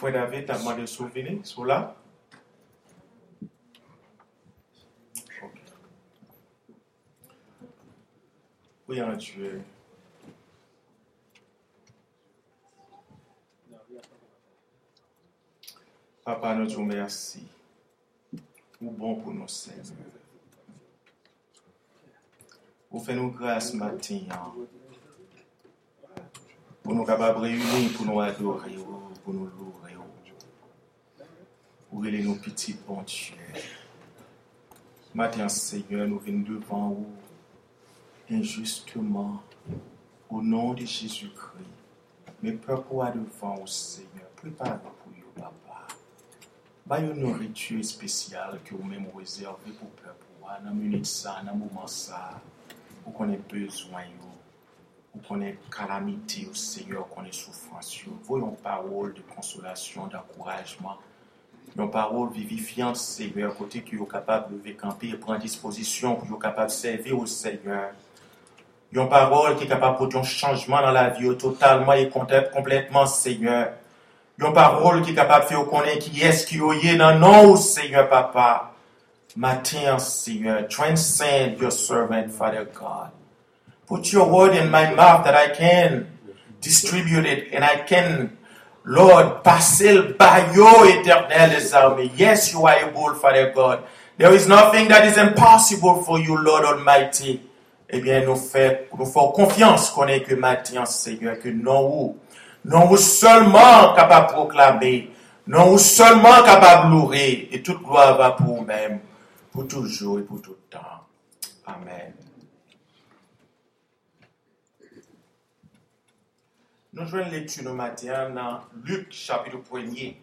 Frère David, demandé de souvenir? Ok. Oui, en Dieu. Papa, nous te merci. Ou bon pour nous, Seigneur. Vous faites nous grâce matin. hein. Pour nous capables réunir, pour nous adorer, oh, pour nous louer. Pour les nos petits bon Dieu. Matin, Seigneur, nous venons devant vous injustement au nom de Jésus-Christ. Mais pourquoi devant vous, Seigneur? Prépare pour vous, Papa. Ba une nourriture spéciale que vous-même réservez pour peuple. Dans la minute ça, dans le moment ça, vous connaissez besoin, yo. vous connaissez calamité au Seigneur, vous connaissez souffrance. yo. Voyons parole de consolation, d'encouragement. Une parole vivifiante, Seigneur, lever camper et prendre disposition pour que vous êtes capable de servir au Seigneur. Qui est capable de produire un changement dans la vie yo, totalement et complè- complètement, Seigneur. Parole qui est capable de faire connaître qui est-ce qui est dans le nom, Seigneur, Papa. Matin, Seigneur, transcend your servant, Father God. Put your word in my mouth that I can distribute it and I can, Lord, le baillot éternel des armées. Yes, you are able, Father God. There is nothing that is impossible for you, Lord Almighty. Eh bien, nous faisons confiance qu'on est que matin, Seigneur, que non vous, non vous seulement capable de proclamer, non vous seulement capable de louer, et toute gloire va pour vous-même, pour toujours et pour tout temps. Amen. Nous jouons une lecture le matin dans Luc chapitre 1er.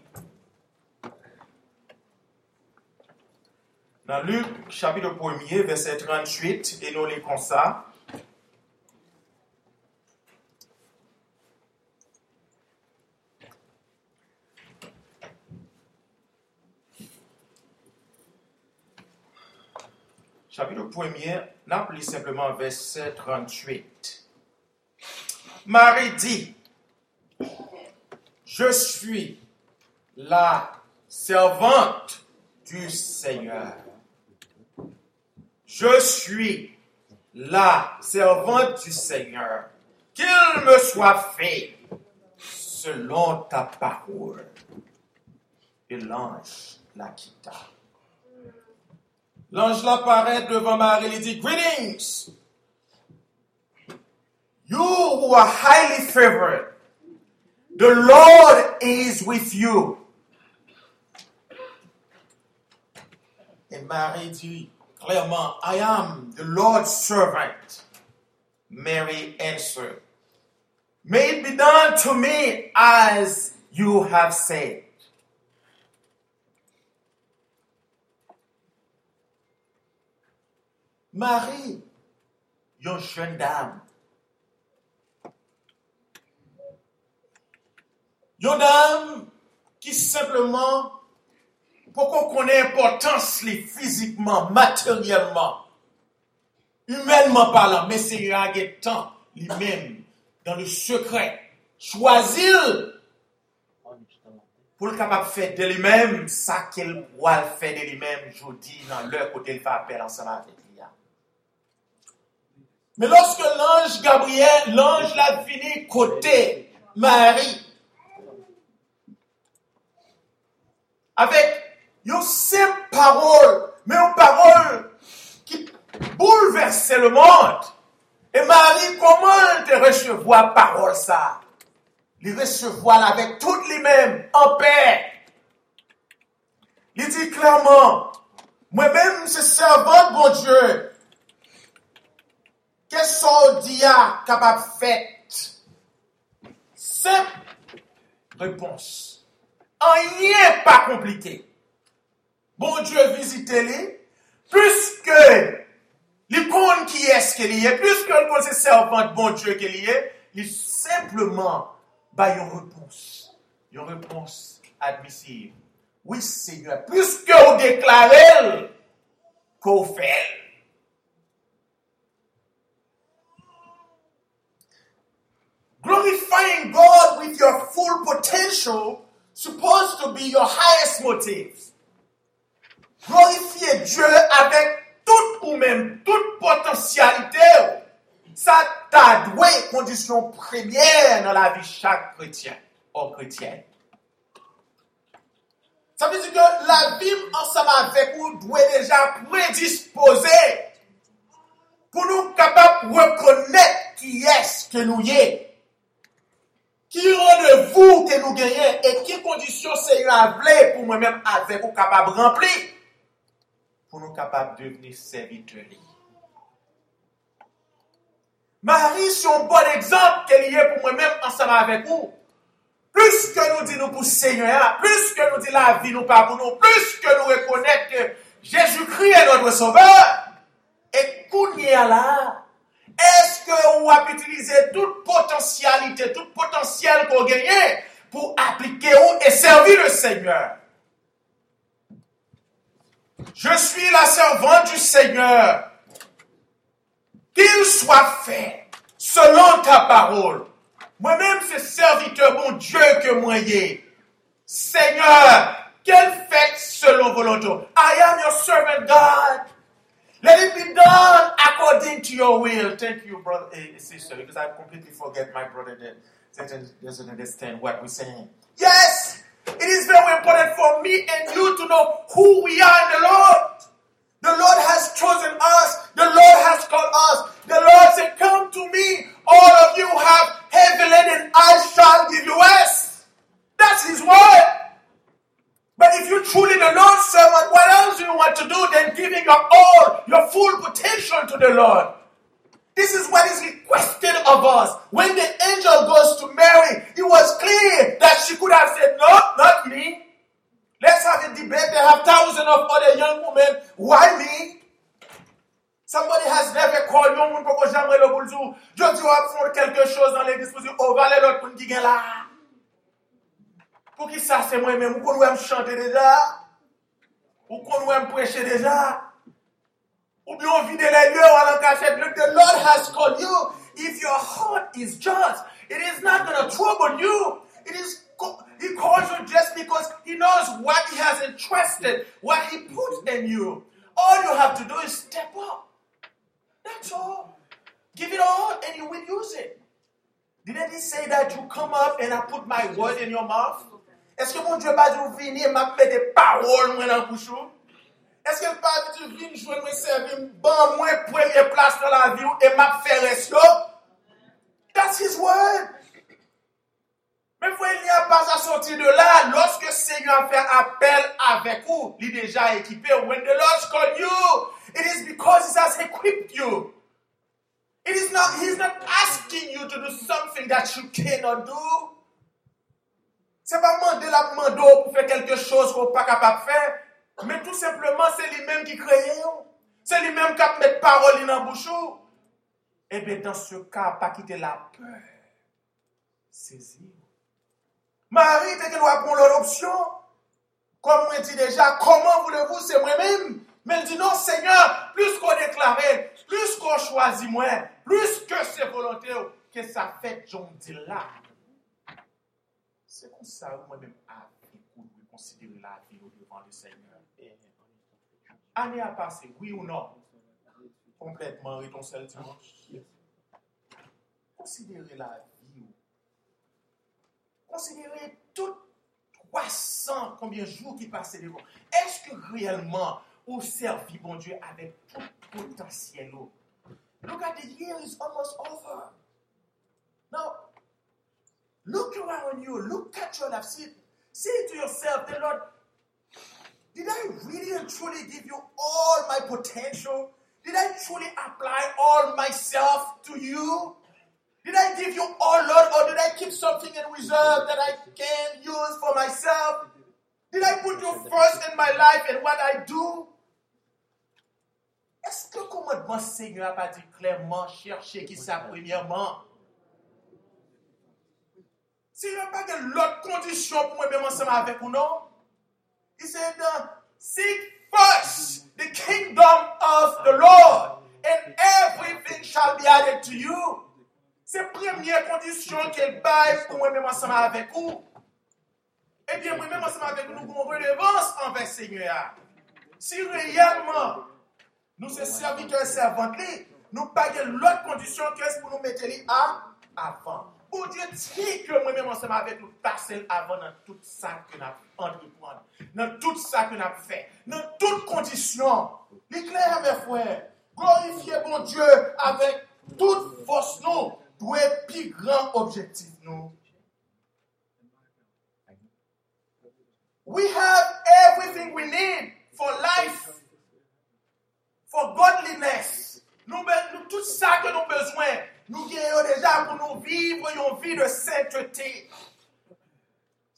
Dans Luc chapitre 1er, verset 38, et nous lisons ça. Chapitre 1er, n'appelez simplement verset 38. Marie dit, je suis la servante du Seigneur. Je suis la servante du Seigneur. Qu'il me soit fait selon ta parole. Et l'ange la quitta. L'ange l'apparaît devant Marie et dit, Greetings! You who are highly favored, the Lord is with you. Et Marie dit clairement, I am the Lord's servant. Mary answered, May it be done to me as you have said. Marie, une jeune dame, Yon dam ki sepleman pou kon konen importans li fizikman, materyelman, humenman palan, men se yage tan li men dan le sekre. Chwazil pou l kapap fè de li men sa ke l wal fè de li men jodi nan lè kote l pa apèl ansan la fè. Men loske l'ange Gabriel, l'ange la vini kote Marie, avec une simple parole, mais une parole qui bouleversait le monde. Et Marie, comment te recevoir parole ça? Les recevoir avec toutes les mêmes, en paix. Il dit clairement, moi-même, c'est servant de bon Dieu. Qu'est-ce qu'on dit capable de faire? Simple réponse. Rien pas compliqué. Bon Dieu visitez-les, puisque l'icône qui est ce qu'il est, puisque le c'est servant de bon Dieu qu'il est, il simplement bah, une réponse. Une réponse admissible. Oui, Seigneur, puisque vous déclarez qu'on fait. Glorifying God with your full potential supposed to be your highest motive. Glorifier Dieu avec toute ou même toute potentialité. Ça t'a doué condition première dans la vie chaque chrétien ou chrétienne. Ça veut dire que la vie ensemble avec vous doit déjà prédisposer pour nous capables de reconnaître qui est-ce que nous y est. Qui rendez-vous que nous gagnons et quelles conditions c'est appelé pour moi-même avec vous capable de remplir pour nous capables de devenir serviteurs. Marie, c'est un bon exemple qu'elle y est pour moi-même ensemble avec vous. Plus que nous disons pour Seigneur, plus que nous disons la vie nous pas pour nous, plus que nous reconnaissons que Jésus-Christ est notre sauveur. Et qu'on y a là, est-ce qu'on va utiliser toute potentialité, tout potentiel qu'on gagne pour appliquer ou et servir le Seigneur? Je suis la servante du Seigneur. Qu'il soit fait selon ta parole. Moi-même, c'est serviteur, mon Dieu, que moi y Seigneur, quel fait selon volonté. I am your servant, God. Let it be done according to your will. Thank you, brother eh, sister, because I completely forget my brother that doesn't understand what we're saying. Yes, it is very important for me and you to know who we are in the Lord. The Lord has chosen us. The Lord has called us. The Lord said, Come to me, all of you have heavy laden, I shall give you rest. That's His word. But if you truly the Lord's servant, what else do you want to do than giving your all, your full potential to the Lord? This is what is requested of us. When the angel goes to Mary, it was clear that she could have said, No, not me. Let's have a debate. There have thousands of other young women. Why me? Somebody has never called you moun poko jamre le boulzou. Je dois faire quelque chose dans l'église pour dire, oh, valez l'autre pour nous là. Pour qui ça, c'est moi-même? Ou qu'on me chanter déjà. Ou qu'on me prêcher déjà. Ou bien on a caché. Look, the Lord has called you. If your heart is just, it is not going to trouble you. It is he calls you just because he knows what he has entrusted, what he put in you. All you have to do is step up. That's all. Give it all and you will use it. Didn't he say that you come up and I put my word in your mouth? Est-ce que mon Dieu des paroles moi dans bouche Est-ce que pas dire venir jouer moi servir bon moi première place dans la vie et m'a fait rester That's his word. Mais il n'y a pas à sortir de là. Lorsque le Seigneur fait appel avec vous, il est déjà équipé. When the Lord called you, it is because He has equipped you. It is not, He's not asking you to do something that you cannot do. C'est pas demander la faire quelque chose qu'on n'est pas capable de faire. Mais tout simplement, c'est lui-même qui crée. C'est lui-même qui a mis parole dans la bouche. Et eh bien, dans ce cas, pas quitter la peur. Saisir. Marie, qu'elle doit prendre l'option. Comme moi dit déjà, comment voulez-vous, c'est moi-même. Mais elle dit non, Seigneur, plus qu'on déclare, plus qu'on choisit moi, plus que c'est volontaire, que ça fait, j'en dis là. C'est comme ça, moi-même, à considérer la vie devant le Seigneur. Année à passer, oui ou non? Complètement, et ton seul dimanche. Considérez la vie Considérez tout 300 combien de jours qui passaient devant. Est-ce que réellement, vous servez bon Dieu avec tout potentiel? Look at the year is almost over. Now, look around you. Look at your life. See, say to yourself, the Lord, did I really and truly give you all my potential? Did I truly apply all myself to you? Did I give you all, Lord, or did I keep something in reserve that I can use for myself? Did I put you first in my life and what I do? Est-ce que commandement Seigneur a pas dit clairement chercher qui ça premièrement? A pas de l'autre condition pour moi même ensemble avec ou non? He said, uh, seek first the kingdom of the Lord and everything shall be added to you. C'est première condition qu'elle baille pour moi-même ensemble avec vous. eh bien, moi-même, ensemble avec nous, nous relevance envers Seigneur. Si réellement, nous sommes serviteurs et servantes, nous pas l'autre condition que pour nous mettre à avant. Pour Dieu dit que moi-même, ensemble avec nous, passer avant dans tout ça que nous avons entreprendre, dans tout ça que nous fait, dans toutes conditions. L'éclair, mes frères, glorifier bon Dieu avec toute force, nous, doit être plus grand objectif, nous. We have everything we need for life, for godliness. Nous, nous, tout ça que nous avons besoin, nous avons déjà pour nous vivre une vie de sainteté.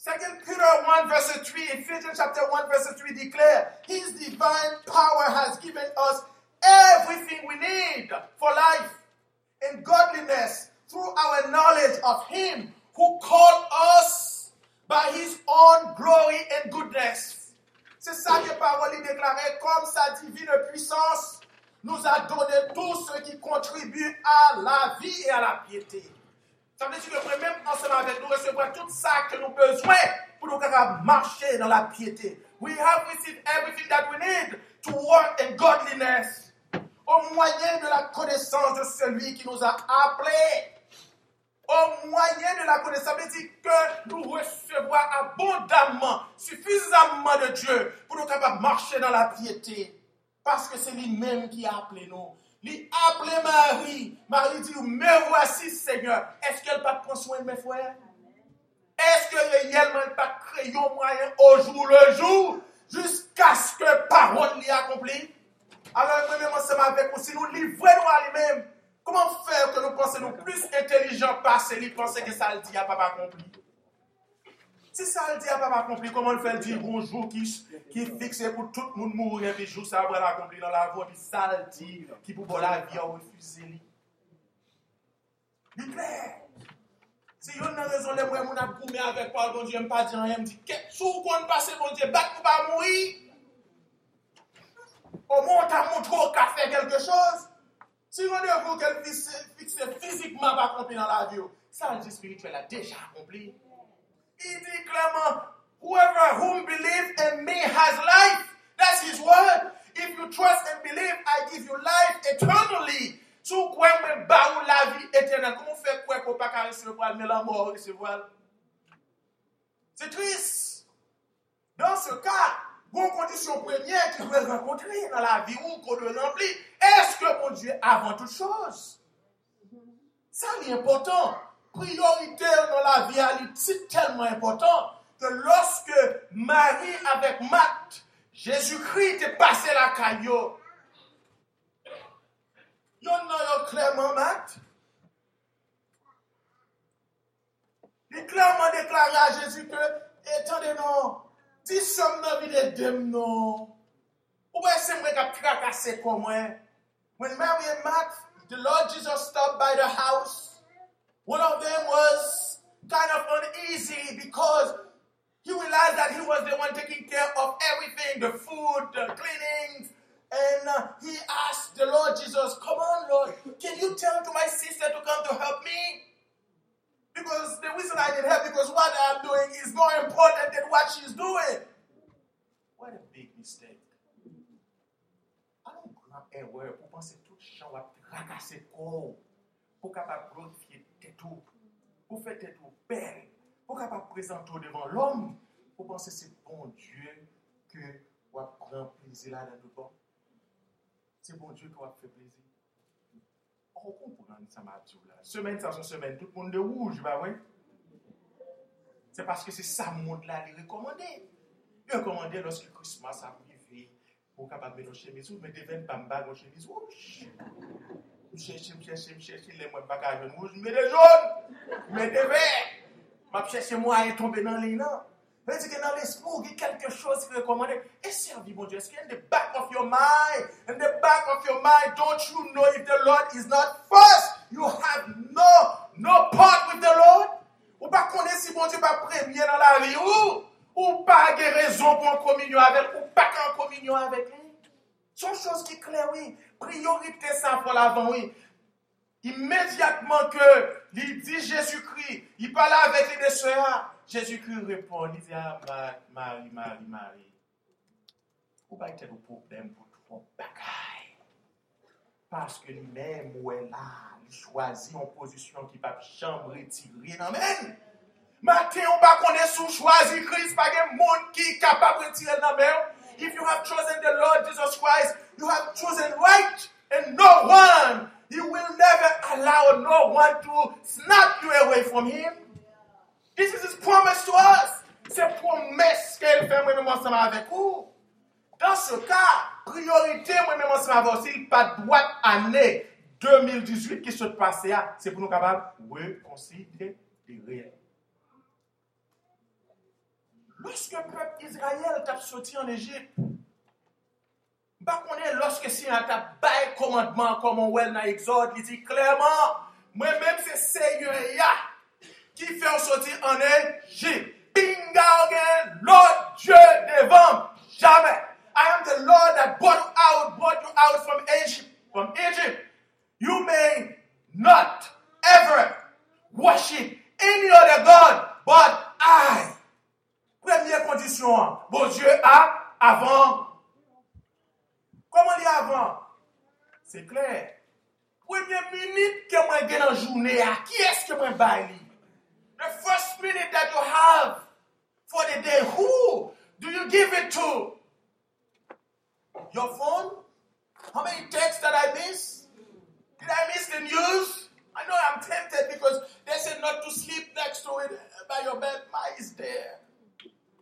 2 Peter 1 verse 3, Ephesians chapter 1 verse 3 declare, His divine power has given us everything we need for life and godliness through our knowledge of Him who called us by His own glory and goodness. C'est ça que parole déclarée comme sa divine puissance nous a donné tout ce qui contribue à la vie et à la piété. Ça veut dire que même ensemble avec nous recevoir tout ça que nous besoin pour nous marcher dans la piété. We have received everything that we need to work in godliness. Au moyen de la connaissance de celui qui nous a appelés. Au moyen de la connaissance, ça veut dire que nous recevons abondamment, suffisamment de Dieu pour nous capables marcher dans la piété. Parce que c'est lui-même qui a appelé nous. Il a appelé Marie. Marie dit, me voici Seigneur. Est-ce qu'elle pas prendre soin de mes frères? Est-ce que réellement elle pas créé un moyen au jour le jour jusqu'à ce que parole l'y accomplie? Alors, nous-mêmes, ensemble avec nous, si nous livrons à lui-même, comment faire que nous pensions plus intelligents parce qu'il pensait que ça le dit à pas accompli? Si le à pas accompli, comment le fait? Le dire bonjour qui, qui est fixé pour tout le monde mourir, puis jour ça va l'accomplir dans la ça le dit qui pour la vie a refusé. Il clair. Si yon nan raison les moyens, mon a goumé avec par bon Dieu, pas dire rien, me dit, sous qu'on passe bon pas mourir? Au moins, t'as montré qu'à faire quelque chose. Si on est vous qu'elle fixe physiquement pas accompli dans la le dit spirituel a déjà accompli. Il dit clairement, whoever whom believes in me has life. That's his word. If you trust and believe, I give you life eternally. Sou kwen mwen ba ou la vie éternelle? Comment faire quoi pour pas recevoir, mais la mort recevoir? C'est triste. Dans ce cas, bon condition première qu'il doit rencontrer dans la vie ou qu'on doit remplir, est-ce que mon Dieu avant toute chose? Ça, c'est important priorité dans la vie, c'est tellement important que lorsque Marie avec Marthe, Jésus-Christ est passé la caillou, il y a clairement Marthe. Il clairement déclaré à Jésus que, attendez non, si sommes dans la vie de dem non, ou a tracassé comme moi. When Mary and Martha, the Lord Jesus stopped by the house, One of them was kind of uneasy because he realized that he was the one taking care of everything the food, the cleaning. And uh, he asked the Lord Jesus, Come on, Lord, can you tell to my sister to come to help me? Because the reason I need help because what I'm doing is more important than what she's doing. What a big mistake. I don't tracasser corps pour capable glorifier tout, pour faire tout belle, pour capable présenter devant l'homme, pour penser c'est bon Dieu que vous prend plaisir là dans le. C'est bon Dieu qui va faire plaisir. On comprend ça m'a. Semaine sans semaine, tout le monde de rouge, bah oui. C'est parce que c'est ça monde là, il recommandé. Il recommandé lorsque Christmas a arrivé, pour capable mettre nos chemises, mettez 20 bambas dans chemise rouge. Je cherche, je cherche, je cherche, les des jaunes, des verts. Je moi tomber dans les que dans l'esprit, il y a quelque chose qui est servi, Dieu, est-ce the back of your mind, in the back of your mind, don't you know if the Lord is not first, you have no, no part with the Lord? Ou pas si mon Dieu pas premier dans la vie, ou, ou pas de raison pour communion avec, ou pas communion avec. Son chose qui est claire, oui. Priorité ça pour l'avant, oui. Immédiatement que il dit Jésus-Christ, il parle avec les deux. Jésus-Christ répond, il dit ah, Marie, Marie, Marie, ou pas être un problème pour toi, bagaille? Parce que lui-même, où est là, il choisit en position qui peut jamais retirer. Amen. Matin, on va connaître sous choisi Christ, pas de monde qui est capable de retirer dans If you have chosen the Lord Jesus Christ, you have chosen right, and no one, He will never allow no one to snap you away from Him. This is His promise to us. Qu'elle fait moi-même ensemble avec vous. Dans ce cas, priorité moi-même ensemble avec vous, s'il pas droite année 2018 qui se passe, c'est pour nous capables de reconsidérer. Lorsque le peuple Israël t'a sorti en Égypte, pas qu'on est lorsque si on t'a bail commandement comme on voit dans l'Exode, il dit clairement, moi-même c'est Seigneur qui fait sortir en Égypte. Binga Lord Dieu devant jamais. I am the Lord that brought you out, brought you out from Egypt, from Egypt. You may not ever worship any other God but I. Première condition, bon Dieu a avant. Comment dit avant? C'est clair. Première minute que moi gagne en journée, qui est-ce que moi baille? The first minute that you have for the day, who do you give it to? Your phone? How many texts that I miss? Did I miss the news? I know I'm tempted because they said not to sleep next to it by your bed. Mine is there.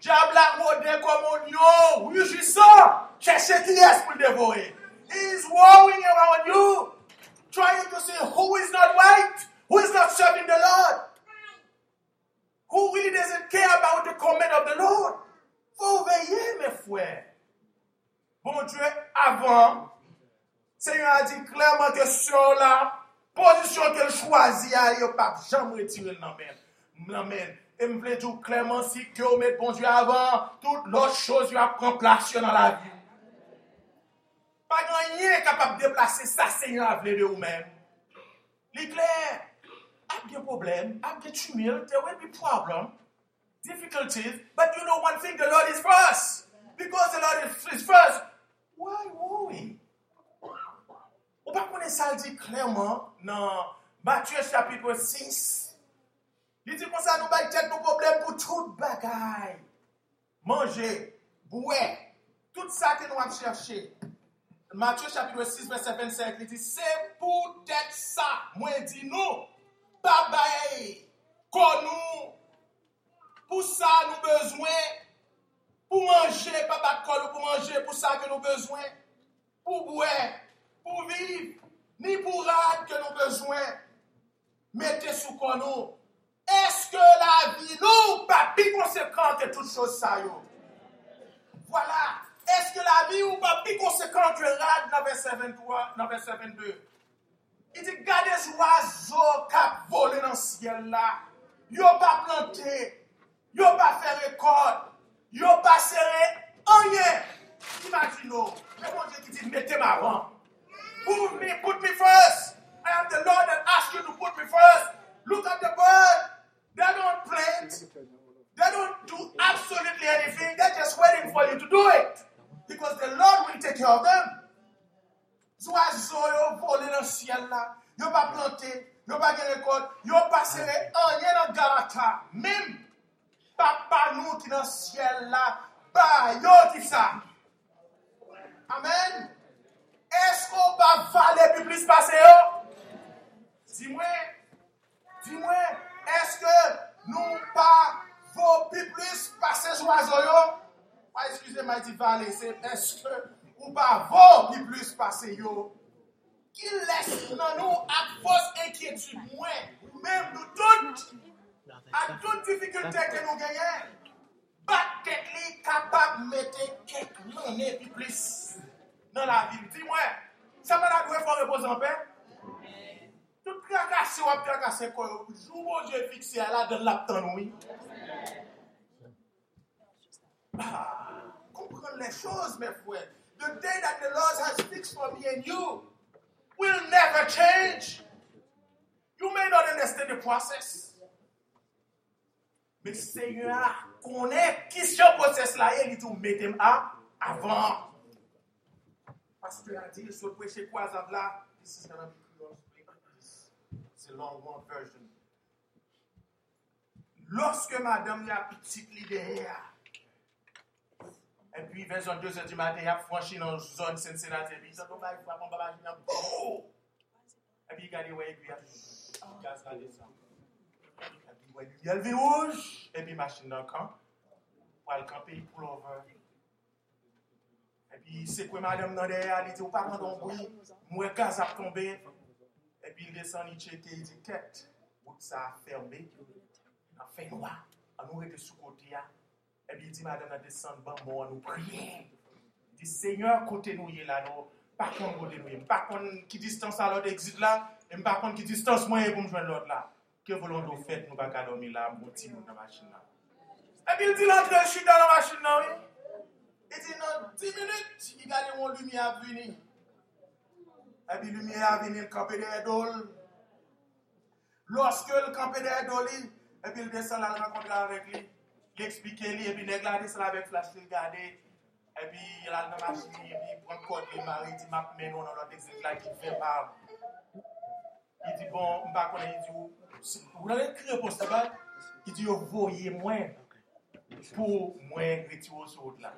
Diable a rôdé comme un lion, rugissant, chercher qui est pour le dévorer. He's roaring around you, trying to say who is not right, who is not serving the Lord, who really doesn't care about the command of the Lord. Faut veiller, mes frères. Bon Dieu, avant, Seigneur a dit clairement que sur la position qu'elle choisit, il ne pas jamais retirer l'amène. Et me plaît tout clairement si que vous mettez bon Dieu avant, toutes l'autre chose qui prend place dans la vie. Pas rien capable de déplacer ça, Seigneur, à de vous-même. L'éclair, a des problèmes, a des tumultes, there will be problems, difficulties, but you know one thing, the Lord is first. Because the Lord is first, why worry? Ou pas qu'on est ça dit clairement dans Matthieu chapitre 6, Li di kon sa nou bay tèt nou problem pou tout bagay. Mange, bouè, tout sa ke nou ap chèche. Matye chapitre 6 verset 25 li di, se pou tèt sa mwen di nou, babay kon nou, pou sa nou bezwen, pou manje, babak kon nou pou manje, pou sa ke nou bezwen, pou bouè, pou viv, ni pou rad ke nou bezwen, mette sou kon nou, est-ce que la vie nous pas plus conséquente que toutes choses ça Voilà. Est-ce que la vie ou pas plus conséquente que rad dans verset 23, dans verset 22? Il dit, gardez les oiseaux qui volent dans le ciel là. Ils n'ont pas planté. Ils n'ont pas fait récolte. Ils n'ont pas serré rien. Imaginez-vous. Le bon Dieu dit, mettez-moi avant. Put me, put me first. I am the Lord that asked you to put me first. Look at the bird. They don't plant. They don't do absolutely anything. They're just waiting for you to do it. Because the Lord will take care of them. Oiseaux, yo volé dans le ciel là. Yo pas planté. Yo pas gagné récolte. Yo pas serré rien dans Galata. Même papa nous qui dans le ciel là. Bah, yo qui ça. Amen. Est-ce qu'on va valer plus passer Dis-moi. Dis-moi. Est-ce eske nou pa vopi plus pase sou azoyo? Pa eskuse ma di va lese, eske ou pa vopi plus pase yo? Ki les nan nou ak pos enkyetude mwen, mèm nou tout, ak tout difikultè ke nou genyen, bat ket li kapab mette ket mounen pi plis nan la vil. Ti mwen, sa mè la kwe fò repos anpè? Tout tracassé ou à tracassé, jour où Dieu fixé là dans l'aptan, oui. Ah, les choses, mes frères. The day that the Lord has fixed for me and you will never change. You may not understand the process. Mais Seigneur connaît qui ce process là et il dit a dit, ce prêcher quoi là, this is gonna be c'est long one version. Lorske madame li apitit li deya, epi ven zon 2 di maten, ap fwanshi nan zon sen senate, epi sa ton bagi fwa, pon baba jina, booo! Epi gade wey, epi ap gaz la desan. Epi wey, yelvi ouj, epi machin nan kan, wal kampi pou lover. Epi sekwe madame nan deya, li te ou pa kandon bou, mwen gaz ap tombe, epi il desan li cheke, il di ket, bout sa a ferme, nan fe noua, an nou rete sou kote ya, epi il di madame la desan ban bon an nou priye, di seigneur kote nou ye la nou, pa kon kote nou ye, pa kon ki distans a lot exit la, m pa kon ki distans mwen e pou m jwen lot la, ke volon do fet nou baka domi la, mouti moun nan machin la. Epi il di lantre, chou dan nan machin la, e di nan 10 minute, i gade moun lumi ap vini, puis, lumière venir, le campé des dôles. Lorsque le campé des dôles, et puis il descend là, rencontrer avec lui. Il explique lui, et puis il a ça avec flash, il regarde, et puis il a la machine, et puis il prend le code, il m'a dit, m'a mais non, non, l'autre exit là qui fait mal. Il dit, bon, vous avez écrit pour ça, il dit, vous voyez moins pour moins retirer ce route là.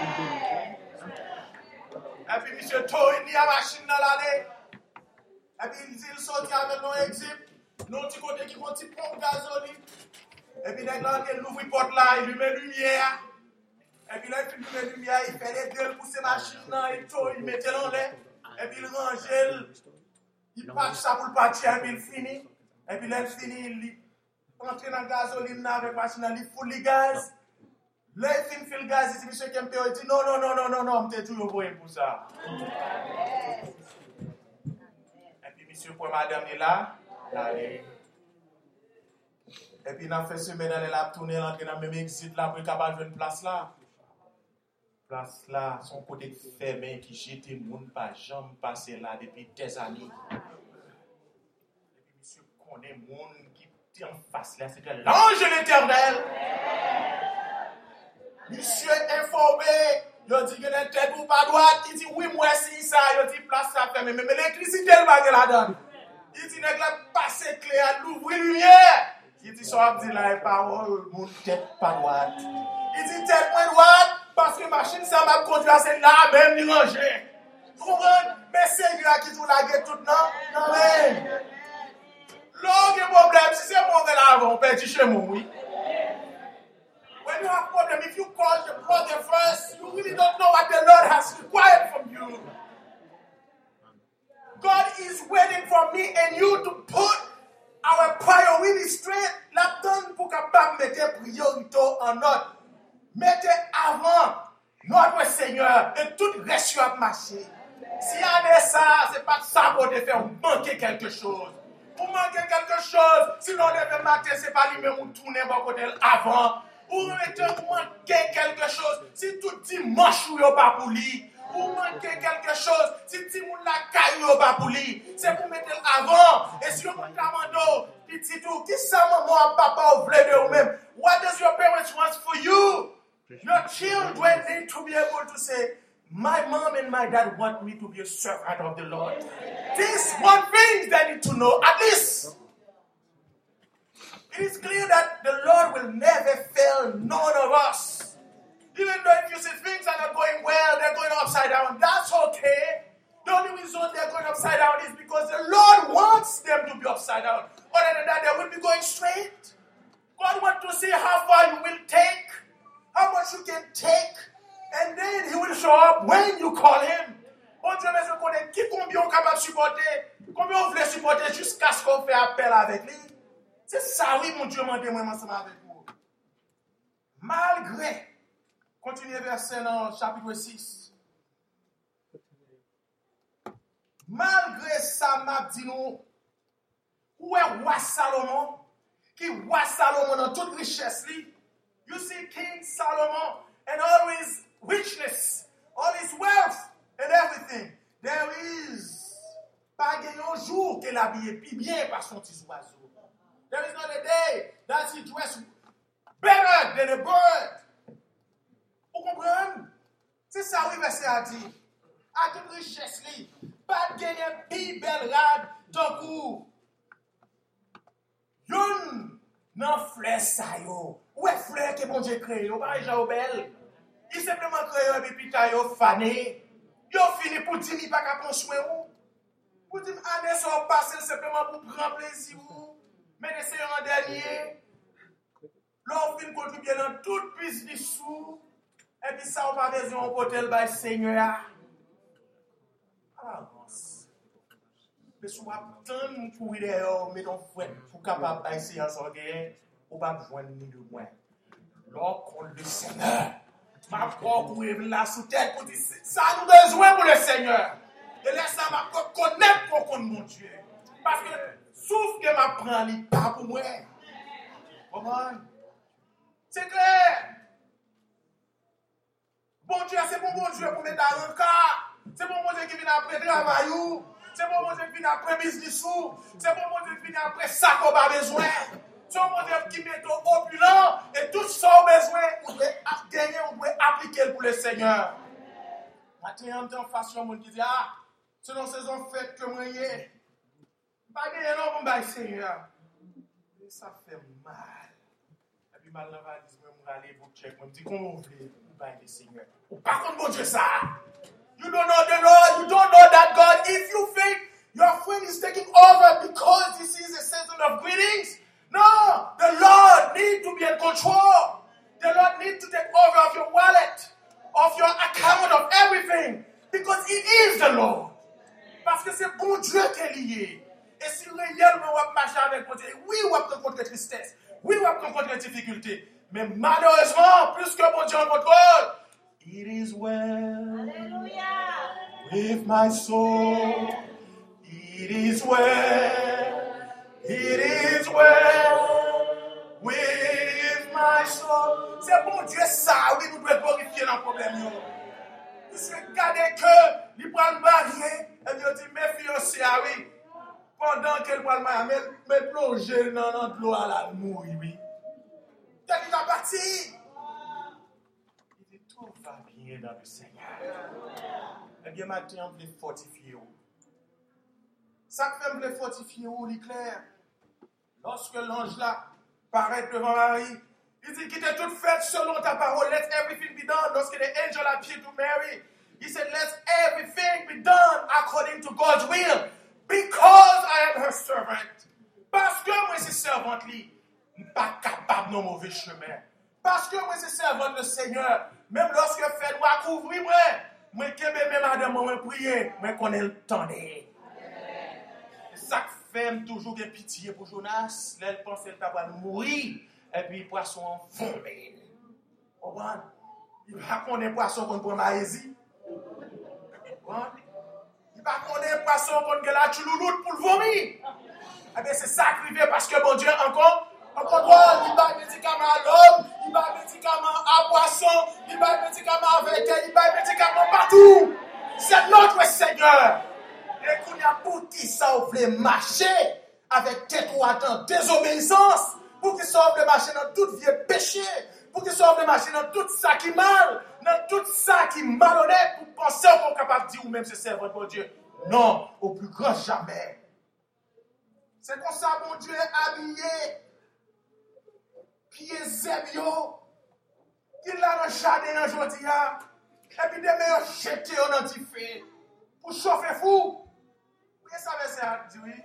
Et Epi misye tou ni a masin nan lade. Epi zil soti avèl nou ekzip. Nou ti kote ki konti pon gazoli. Epi nek lan gen louvri pot la, il lume lumiè. Epi nek lume lumiè, il fè lè del pou se masin nan, il tou, il metè lan lè. Epi il ranjèl, il patch sa pou l'patchè, epi il fini. Epi lè fini, il rentre nan gazoli nan, vek masin nan, il foul li gaz. Là, il finit le gaz, il dit, monsieur Kempé, il dit, non, non, non, non, non, non, je suis toujours pour pour ça. Et puis, monsieur, pour madame est là, là, et puis, on a fait semaine, elle a tourné, l'entrée dans le même exit là, pour capable une place là. Place là, son côté fermé qui jette le monde pas jamais passé là depuis des années. Et puis, monsieur connaît le monde qui est en face là, c'était l'ange de Misye informe, yo di genen tet ou pa doat, yi di wim wesi sa, yo di plas sa feme, me me l'eklisite l bagye la dan. Yi di neg la pase kle a louvri lumiye, yi di so ap di la e pa ou, moun tet pa doat. Yi di tet mwen doat, paske machin sa map kondwa se la men ni ranger. Trouven, men se yu akitou la ge tout nan, nan men. Lò gen problem, si se moun de la avon, pe di che moun wik. When you have problem, if you call the brother first, you really don't know what the Lord has required from you. God is waiting for me and you to put our priority straight. La donne pour capable mettre priorité en ordre. Mettez avant notre Seigneur et tout reste sur marcher. Si y a ça, c'est pas ça pour te faire manquer quelque chose. Pour manquer quelque chose, sinon le matin, c'est pas lui-même ou tourner mon côté avant. Ou mettez manquer quelque chose, si tout dimanche ou pas pour lui. Ou manquer quelque chose, si tu moun la caillou pas pour lui. C'est pour mettre avant. Et si vous commando, petit tout, qui ça maman, papa, ou voulez de vous-même? What does your parents want for you? Your children need to be able to say, My mom and my dad want me to be a servant of the Lord. This one thing they need to know, at least. It is clear that the Lord will never fail none of us. Even though if you see things are not going well, they're going upside down, that's okay. The only reason they're going upside down is because the Lord wants them to be upside down. Other than that, they will be going straight. God wants to see how far you will take, how much you can take, and then He will show up when you call Him. Bon Dieu, connais qui combien on capable supporter, combien on voulait supporter jusqu'à ce qu'on fait appel avec lui. C'est ça, oui, mon Dieu m'a ensemble avec vous. Malgré, continuez verset dans chapitre 6. Malgré ça, m'a dit nous, où est roi Salomon? Qui roi Salomon dans toute richesse, lui? You see King Solomon and all his richness, all his wealth and everything. There is pas un jour qu'elle habillé plus bien par son petit oiseau. There is not a day that she dress better than a bird. Ou kompren? Se sa ou verse a di, a tout riches li, pat genye pi bel rad do kou. Yon nan fle sayo. Ou e fle ke bon je kreyo, ba e ja ou bel. I sepleman kreyo e bi pita yo fane. Yo fini pou di mi baka pon chwe ou. Pou di ah, mi ane son pase sepleman pou pran plezi ou. mète se yon an denye, lò ou fin kontribye nan tout pis li sou, epi sa ou pa vezyon potel bay seigne ya. Avans. Mè sou ap tan nou pou ide yo, mè don fwen, pou kapap bay seigne sa gen, ou pa jwen ni de mwen. Lò kon le seigneur, ma pou kou ev la sou tèt pou di, sa nou bezwen pou le seigneur. E lè sa ma pou konen pou kon moun dieu. Paske, sauf que ma les pas pour moi. Comment? C'est clair. Bon Dieu, c'est bon bon Dieu pour mettre dans le cas. C'est bon bon Dieu qui vient après travail. C'est bon bon Dieu qui vient après business. C'est bon bon Dieu qui vient après ça qu'on a besoin. C'est bon Dieu qui met au opulent et tout ça au besoin, on doit gagner, on doit appliquer pour le Seigneur. Maintenant, en temps façon, on dit, ah, c'est dans saison fête que moi y est. Pas gagner non pour le Seigneur. Mais ça fait mal. Et puis mal dans la valise, moi, je vais aller pour check. Je me dis, comment on veut pour le Seigneur? Ou par contre, bon Dieu, ça. You don't know the Lord. You don't know that God. If you think your friend is taking over because this is a season of greetings, no, the Lord needs to be in control. The Lord needs to take over of your wallet, of your account, of everything. Because it is the Lord. Parce que c'est bon Dieu qui est lié. Et si réellement on va marcher avec Dieu, oui, on va rencontrer tristesse. Oui, on va rencontrer difficulté. Mais malheureusement, plus que bon Dieu en contrôle, it is well with my soul. It is well. It is well with my soul. C'est bon Dieu ça, oui, nous devons glorifier dans le problème. Puisque regardez que, il prend le barrière, et il dit, fiancés, ah oui, pendant qu'elle prend le barrière, mais plonger dans l'eau à la mouille, oui. Dès qu'il a parti, il dit, tout va bien dans le Seigneur. Eh bien, maintenant, on veut fortifier. Ça fait me fortifier, l'éclair? Lorsque l'ange là paraît devant Marie, il dit qu'il est tout fait selon ta parole. Let everything be done. Lorsque l'angel appeared to Mary, he said, Let everything be done according to God's will. Because I am her servant. Parce que moi, c'est servante, ne pas capable de mauvais chemin. Parce que moi, c'est servante le Seigneur. Même lorsque fait moi couvrir moi, moi, que même madame, moi, prier, moi, connais le temps. Ça femme toujours de pitié pour Jonas. Elle pense qu'elle va mourir. Et puis, poisson fond. Comprends? Il va connaître poisson qu'on prend maïsi. Il va connaître poisson qu'on a la choulouloute pour le vomir. Eh bien, c'est sacrifié parce que bon Dieu, encore, encore droit, il va médicament à l'homme, il va médicament à poisson, il va médicament avec elle, il va médicament partout. C'est notre Seigneur. Et qu'on a pour qui ça voulait marcher avec tête ou attend désobéissance, pour qu'il sauve de marcher dans tout vieux péché, pour qu'il sauve de marcher dans tout ça qui mal, dans tout ça qui malhonnête, pour penser qu'on est capable de dire ou même se servir pour Dieu. Non, au plus grand jamais. C'est comme ça, mon Dieu, habillé, pieds zébio, il a dans le jardin aujourd'hui, et puis meilleurs jetés en antifé, pour chauffer fou. Qu'est-ce que ça veut dire, oui?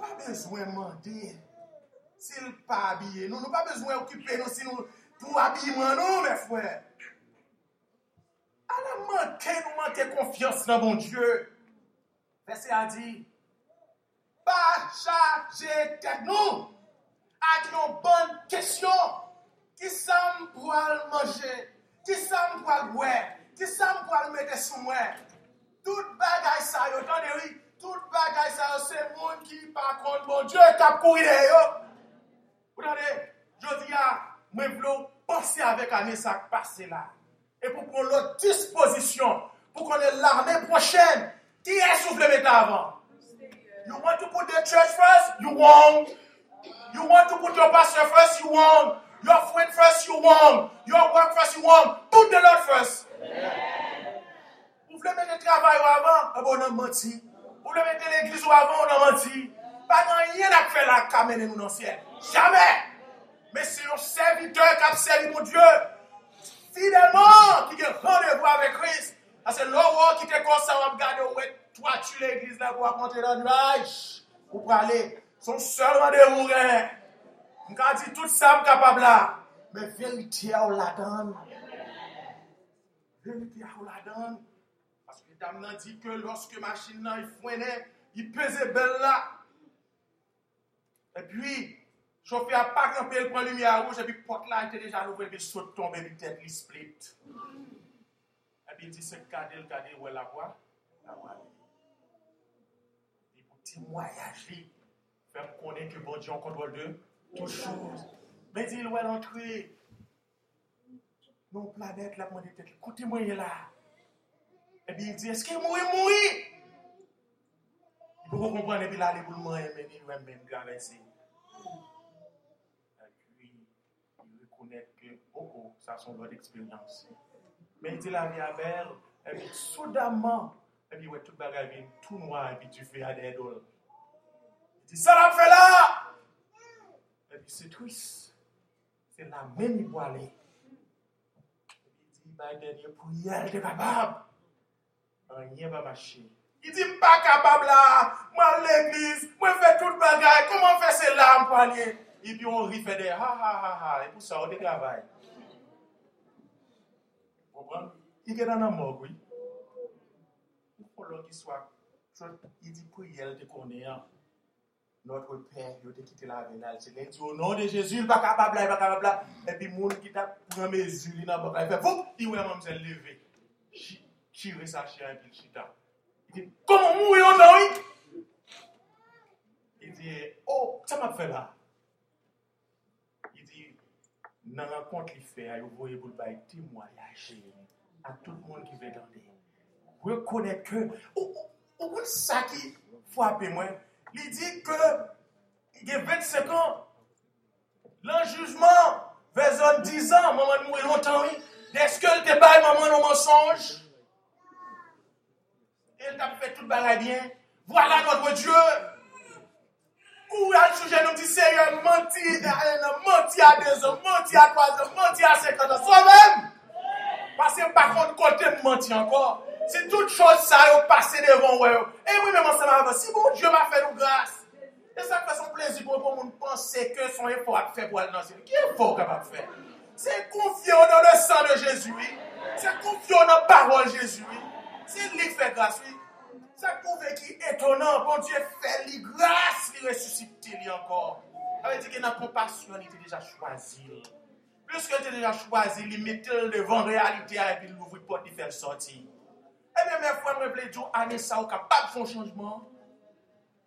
Pas besoin de demander sil pa abye nou. Nou pa bezwen okipe nou si nou pou abyeman nou, mè fwè. A la manke nou manke konfians nan bon Diyo. Mè se a di, pa chaje tek nou ak yon bon kesyon. Ki sa m pou al manje, ki sa m pou al wè, ki sa m pou al mède sou mwè. Tout bagay sa yo, tande wè, tout bagay sa yo se moun ki pa kont bon Diyo kap kou ide yo. Vous entendez? Je dis, ah, moi, je penser avec année ça qui passe là. Et pour prendre l'autre disposition, pour qu'on ait l'armée prochaine, qui est soufflé maintenant avant? You want to put the church first? You won't. You want to put your pastor first? You won't. Your friend first? You won't. Your work first? You won't. Put the Lord first. Vous voulez mettre le travail avant? Eh ben, on a menti. Vous voulez mettre l'église avant? On a menti. pa nan yen ap fè la kamene nou nan sien. Jamè! Mè se yon serviteur kap servi moun Diyo, fidelman ki gen randevou avè Christ, asè lò wò ki te konsan wap gade wè, to a tu l'Eglise la wò ap monte nan nuaj, ou pralè, son sèl randevou rè. Mka di tout sa m kapab la, mè verite a ou la dan. Verite a ou la dan. Paske dam nan di ke lòske machin nan y fwenè, y pese bel la, Et puis, chauffeur n'a pas campé, il prend lumière rouge, et puis porte là était déjà ouvert, puis saute tomber, puis tête, il split. Et puis il dit, c'est cadet, le cadet, où est la voix? La voix. Et pour témoigner, faire connaître que bon Dieu en contrôle de toutes choses. Mais il va l'entrée? Non, planète, la monnaie écoutez-moi là. Et puis il dit, est-ce qu'il mourit, mourir? Il faut comprendre, et puis là, il va le manger, mais il va même traverser. reconnaître que, oh, oh, sont votre expérience. Mais il dit la et puis soudainement, et puis ouais, tout bagage vient tout noir, et puis tu des dollars. Il dit, ça l'a. C'est la. Et puis il dit, bah, dernier prière, t'es capable. Rien va marcher. Il dit, pas capable là, moi l'église, moi fais tout le bagage, comment faire larmes pour aller? Et puis on rit, fait des ha ha ha ha. Et pour ça, on travaille. Vous comprenez? Il est dans la mort, oui. Il faut qu'il soit. Il dit, prière de connaître. Notre Père, il a quitté la vie. Il dit, au nom de Jésus, il pas capable, il pas capable. Et puis, le monde qui t'a pris mes yeux, il n'a pas capable. Il fait, vous, il va même se lever. Tirer sa chair et puis chita. Di, koman mou yon nan yon? Di di, oh, sa map fe la? Di di, nan rakont li fe a yo voye boul bay timwayaje a tout moun ki ve dande. Wè konet ke, ou koun sa ki fwa apè mwen, li di ke gen 25 an, lan jujman, vezon 10 an, maman mou yon tan yon, deske l te bay maman yon mensonj? Elle t'a fait tout le bagage bien. Voilà notre Dieu. Ou al souje nou di seye menti menti a dezon, menti a kwazon, menti a sekantan. So men! Pase pa kon kote menti ankon. Se tout chose sa yo pase devon we yo. E wè mè monsen mè si bon Diyo m'a fè nou glas. E sa fè son plezi pou moun pense ke son e fò ak fè pou al nan se. Ki e fò kap ap fè? Se konfyon nan le san de Jezoui. Se konfyon nan parol Jezoui. Se lik fè glas oui. Ça prouve qui est étonnant. Bon Dieu fait les grâces, il ressuscite encore? Ça veut dire qu'il a compassion, il était déjà choisi. Plus qu'il était déjà choisi, il mettait devant la réalité et il ouvre porte, il fait sortir. Eh bien, mes frères, me dis, année ça, on capable de faire changement.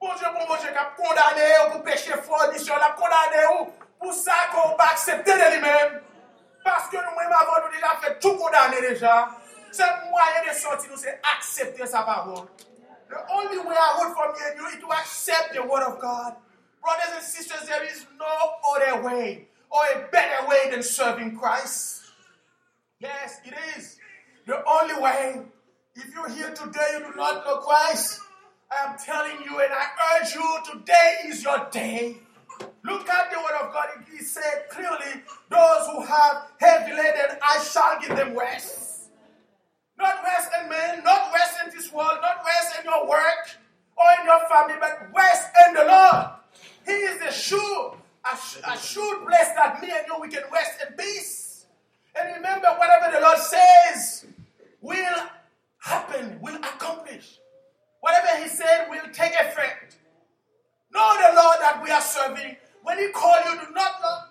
Bon Dieu, bon Dieu, a condamné pour pécher fort, mission, l'a condamné pour ça qu'on va accepter de lui-même. Parce que nous-mêmes avons nous déjà fait tout condamner déjà. C'est moyen de sortir, c'est accepter sa parole. The only way I would from you and you is to accept the word of God. Brothers and sisters, there is no other way or a better way than serving Christ. Yes, it is. The only way. If you're here today, you do not know Christ. I am telling you, and I urge you, today is your day. Look at the word of God. He said clearly, those who have heavy laden, I shall give them rest. Not rest in men, not rest in this world, not rest in your work or in your family, but rest in the Lord. He is the sure, a, sure place that me and you we can rest in peace. And remember, whatever the Lord says will happen, will accomplish. Whatever He said will take effect. Know the Lord that we are serving. When He call you, do not love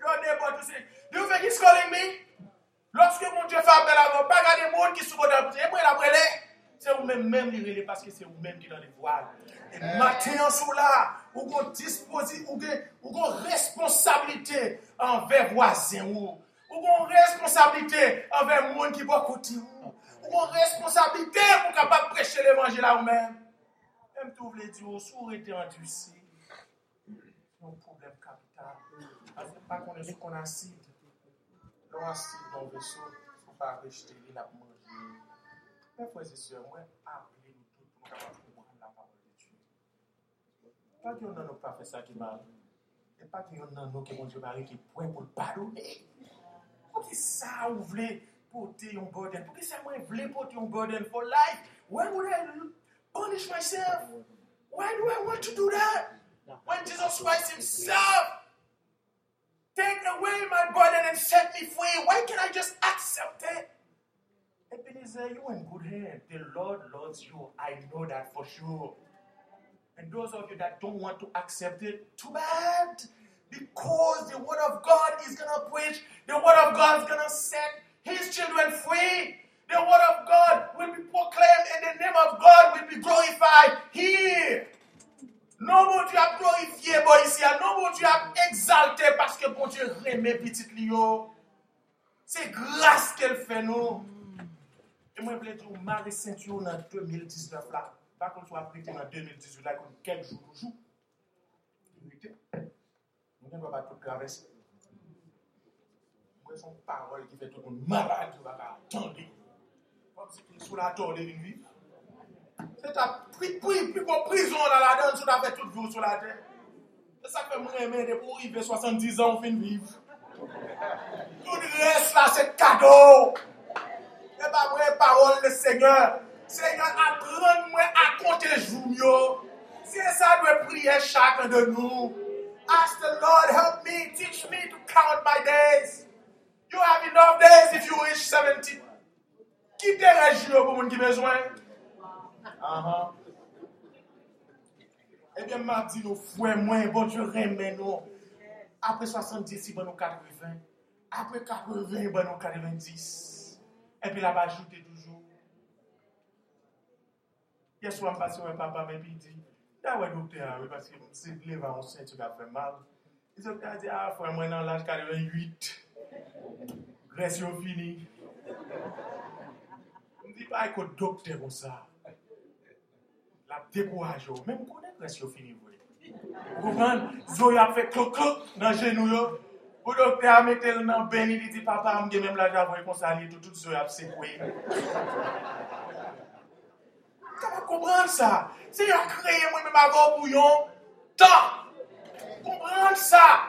your neighbor to say, Do you think He's calling me? Lorske moun dje fap bel avon, pa gade moun ki sou godan pwede, e mwen aprele, se ou men men li rele, paske se ou men ki nan le voal. E maten an sou la, ou kon disposi, ou kon responsabilite anvek wazen ou, ou kon responsabilite anvek moun ki bo koti ou, ou kon responsabilite pou kapap preche l'Evangile la ou men. Mèm tou vle di ou, sou rete andusi, nou problem kapital, anvek pa konen sou konansi, acide. L'on acide dans le vaisseau, il ne faut pas rejeter, il a manger. Mes frères et sœurs, moi, appelez nous tous pour nous capables de comprendre la parole de Dieu. Pas qu'il y en a pas fait ça qui mal. Et pas qu'il y en a nous qui vont Dieu Marie qui point pour le pardonner. Pour qui ça vous voulez porter un burden? Pour qui ça vous voulez porter un burden for life? Why would I punish myself? Why do I want to do that? When Jesus Christ Himself take away my burden and set me free, why can't I just accept it? Ebenezer, you're in good hands. The Lord loves you. I know that for sure. And those of you that don't want to accept it, too bad. Because the Word of God is going to preach, the Word of God is going to set His children free. The Word of God will be proclaimed and the name of God will be glorified here. Non, mon Dieu a glorifié, bon, ici. Non, mon Dieu a exalté parce que bon Dieu remet petit Lio. C'est grâce qu'elle fait nous. Et moi, je voulais dire, Marie Ceinture en 2019 là. Par contre, tu as prêté en 2018 là, comme quelques jours au jour. Nous ne pouvons pas tout traverser. Moi, son parole qui fait tout le monde malade, qui va attendre. Comme si sous la tordée d'une vie. C'est ta plus grande prison dans la donne, tu as fait toute vie sur la terre. C'est ça que moi, je pour arriver 70 ans, on fin de vivre. Tout le reste là, c'est cadeau. Et pas vraie parole le Seigneur. Seigneur, apprends-moi à compter les jours. C'est ça doit prier chacun de nous. Ask the Lord, help me, teach me to count my days. You have enough days if you reach 70. Quittez les jours pour mon qui besoin? Uh-huh. Eh bien, m'a dit, nous, frères, moi, bon Dieu, remet nous. Après 70, il va nous 80. Après 80, il va nous 90. Et puis, là, va ajouter toujours. Hier soir, je passe un papa, puis il dit, ah ouais, docteur, oui, parce que c'est le va en sein, tu vas faire mal. Il a dit, ah, frère, moi, dans l'âge 88. Reste fini. Je me dit, pas que docteur comme ça. La décourage, même qu'on est presque fini. Vous comprenez? Zoé a fait cloc-cloc dans le genou. Ou docteur a dit, papa, je même là, j'avoue, qu'on s'allie, tout, tout, Zoé a secoué. Comment comprendre ça? C'est a créé moi-même avant bouillon. Tant. Comprendre ça.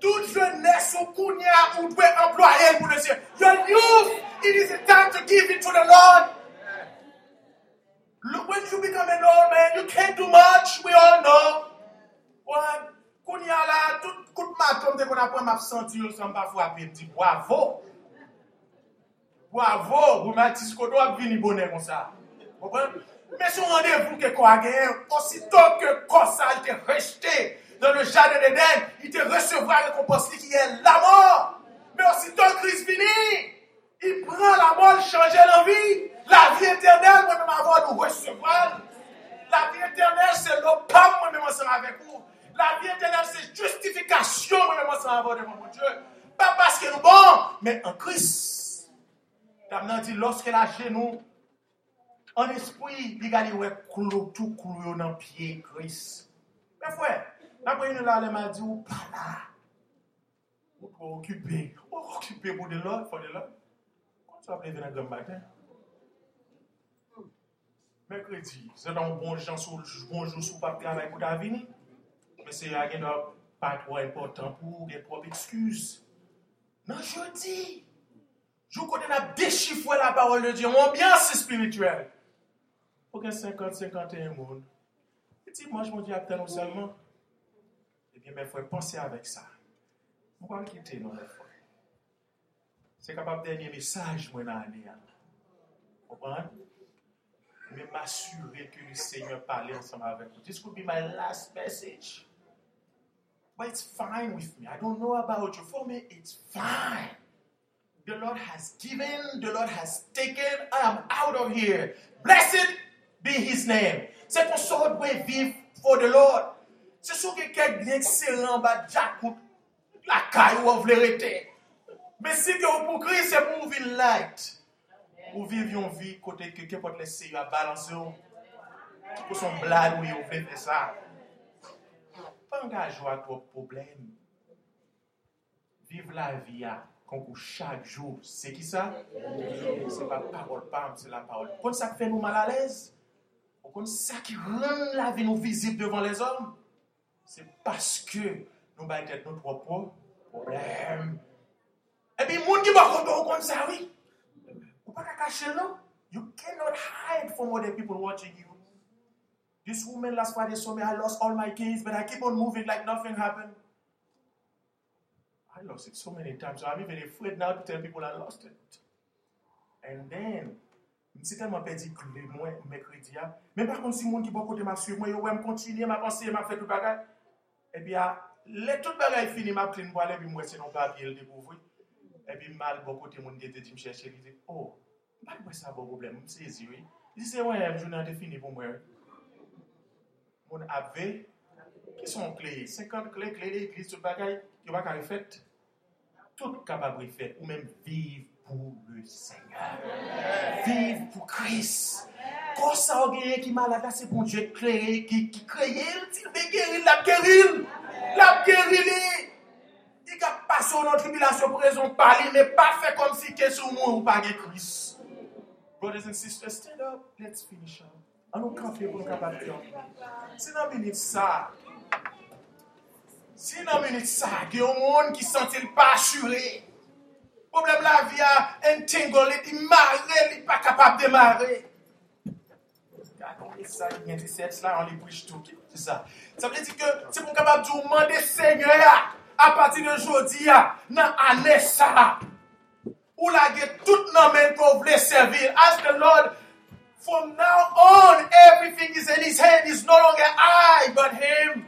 Toute jeunesse ou doit employer pour le youth, it is time to give it to the Lord. Look, when you become an old man, you can't do much, we all know. Wan, koun ya la, tout kout matom de kon apon map senti yo san pa fwa peti. Bravo! Bravo! Ou matis kodo ap vini bonen kon sa. Bon, Open? Mè sou randevou ke kwa gen, osito ke kosa il te rejte dan le jade de den, il te resevwa le kompos li ki el la mor. Mè osito kriz vini, il pran la mor, il chanje l'anvi. La vie éternelle, moi-même nous recevoir. La vie éternelle, c'est le pas moi-même ensemble avec vous. La vie éternelle, c'est justification moi-même ensemble devant mon. Pas parce que nous bon, mais en Christ. Dit, lorsqu'elle a chez nous, en esprit, il a dit, ouais, tout clou dans pied, Christ. Mais frère, après, il a m'a dit, pas là. Occupé. Occupé pour de l'autre, pour de l'autre. Quand tu vas venir dans le matin? Mekredi, se nan bonjou sou bon pap travay pou ta vini, mwen se a gen nan patro important pou gen prop ekskuse. Nan jodi, jou konen ap dechifwe la parol de Diyo, mwen biansi spirituel. Pou gen 50-51 moun, eti manj moun di ap ten ou selman, epi mwen fwe panse avèk sa. Mwen wak kite nou mwen fwe. Se kapap denye mesaj mwen ane an. Mwen ane? Mais m'assurer que le Seigneur parlait ensemble avec vous. This could be my last message. But it's fine with me. I don't know about you. For me, it's fine. The Lord has given, the Lord has taken. I am out of here. Blessed be his name. C'est qu'on sort doit vivre for the Lord. C'est sûr que quelqu'un excellent, bah, Jack, la caille ou rete. Mais si que vous pour c'est pour vivre light. Pour vivre une vie côté que quelqu'un peut laisser à balancer. Pour son blague, vous voulez faire ça. Pas engager à toi problème. Vive la vie à concours chaque jour. C'est qui ça? C'est pas parole pas, c'est la parole. Quand ça fait nous mal à l'aise, quand ça qui rend la vie nous visible devant les hommes, c'est parce que nous battons notre propre problème. Et puis, les gens qui vont comme ça, oui. Vous ne pouvez pas cacher là. You cannot hide from other people watching you. This woman last Friday saw me, I lost all my keys, but I keep on moving like nothing happened. I lost it so many times, so I'm even afraid now to tell people I lost it. And then, si tellement perdu clé moi mercredi mais par contre si monde qui bon côté m'a suivre moi yo ouais me continuer m'a penser m'a fait tout bagage et puis les tout bagage fini m'a clean pour aller puis moi c'est non papier le découvrir et puis mal bon côté monde était dit me chercher il dit oh Mpa mwen sa bon problem, mwen sezi wè. Li se wè yon jounan te fini pou mwen. Moun apve, ki son kle, 50 kle, kle de iglis, tout bagay, yo baka refet. Tout kapab refet, ou men vive pou le Seigneur. Vive pou Kris. Kosa ou genye ki malada, se bon Diyo kreye, ki kreye, ti lbe geril, lab geril, lab gerili. E. Di ka paso nan tribilasyon prezon pali, ne pa fe kom si ke sou moun ou bagay Kris. Brothers and sisters, stand up, let's finish up. An nou kape pou nou kapap diyon. Se nan menit sa, se nan menit sa, gen yon moun ki sentil pa asure. Problem la vi a entengole, di mare, li pa kapap demare. Gakon e sa, yon diseks la, an li bouj touke. Se sa, sa vle di ke, se pou kapap diyon, mande seigne ya, apati de jodi ya, nan ane sa. Ou la tout nos mains pour vous servir. Ask the Lord, from now on, everything is in his hand. It's no longer I, but him.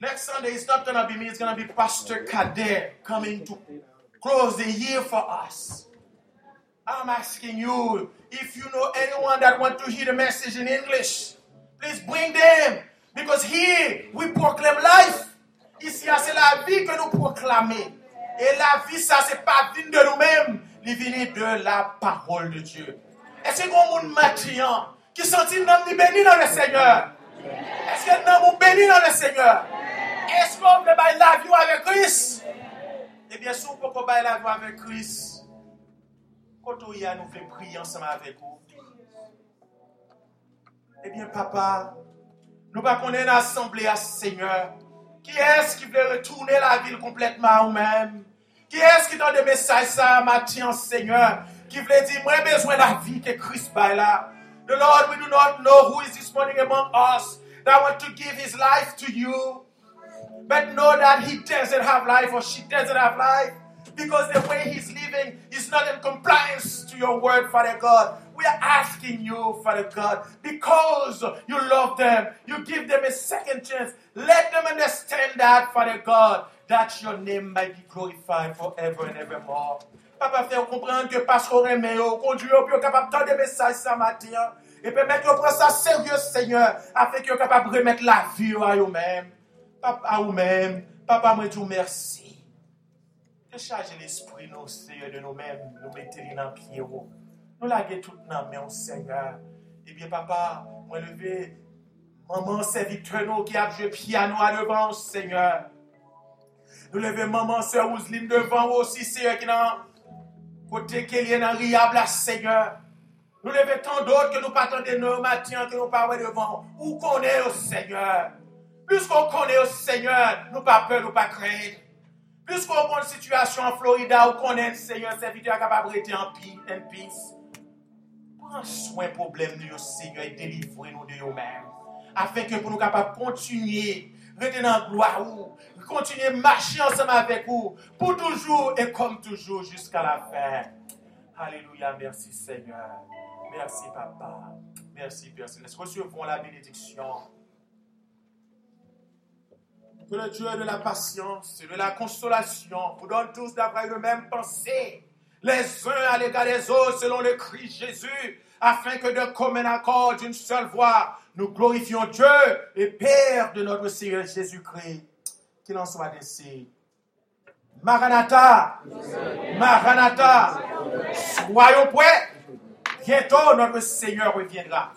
Next Sunday, it's not going to be me, it's going to be Pastor Kader coming to close the year for us. I'm asking you, if you know anyone that want to hear the message in English, please bring them. Because here, we proclaim life. Ici, c'est la vie que nous proclamons. Et la vie, ça, c'est pas venu de nous-mêmes, il vient de la parole de Dieu. Est-ce que vous matin qui sentit nous béni dans le Seigneur? Est-ce que nous béni dans le Seigneur? Est-ce qu'on peut bailler la vie avec Christ? Eh bien, si on peut la vie avec Christ, quand on y a, nous fait prier ensemble avec vous. Eh bien, papa, nous pas qu'on est une assemblée à Seigneur. Qui est-ce qui veut retourner la ville complètement à nous-mêmes? Qui est-ce qui donne des messages ça matin, Seigneur? Qui veut dire, moi, j'ai besoin de la vie que Christ baille là. The Lord, we do not know who is this morning among us that want to give his life to you. But know that he doesn't have life or she doesn't have life because the way he's living is not in compliance to your word, Father God. We are asking you, Father God, because you love them, you give them a second chance. Let them understand that, Father God, that your name might be glorified forever and evermore. Papa, faire comprendre que aime, on conduit, on peut capable de des messages ce matin. Et permettre qu'on prenne ça sérieux, Seigneur, afin qu'on capable de remettre la vie à eux-mêmes. Papa ou même, papa, moi, dis merci. Décharger l'esprit, nous, Seigneur, de nous-mêmes, nous mettons dans pied. Nous laguer tout dans main, Seigneur. Eh bien, papa, moi, lever, maman, serviteur, nous, qui a joué piano à devant, Seigneur. Nous lever maman, sœur Ousline devant aussi, Seigneur, qui n'a côté qu'elle est riable, Seigneur. Nous lever tant d'autres que nous partons de nos matins, que nous parlons devant. Où qu'on est, oh, Seigneur? Plus qu'on connaît au Seigneur, nous pas peur, nous pas craindre. Plus qu'on connaît une situation en Florida, où connaît le Seigneur, serviteur capable de en paix. Prends soin problème de Seigneur et délivrez-nous de nous-mêmes. Afin que pour nous capables de continuer, rester dans gloire, continuer à marcher ensemble avec vous, pour toujours et comme toujours jusqu'à la fin. Alléluia, merci Seigneur. Merci, Papa. Merci, Père Céleste. Recevons la bénédiction. Que le Dieu de la patience et de la consolation vous donne tous d'avoir une même pensée, les uns à l'égard des autres, selon le Christ Jésus, afin que de commun accord, d'une seule voix, nous glorifions Dieu et Père de notre Seigneur Jésus-Christ. Qu'il en soit ainsi. Maranatha, Maranatha, soyons prêts. Bientôt notre Seigneur reviendra.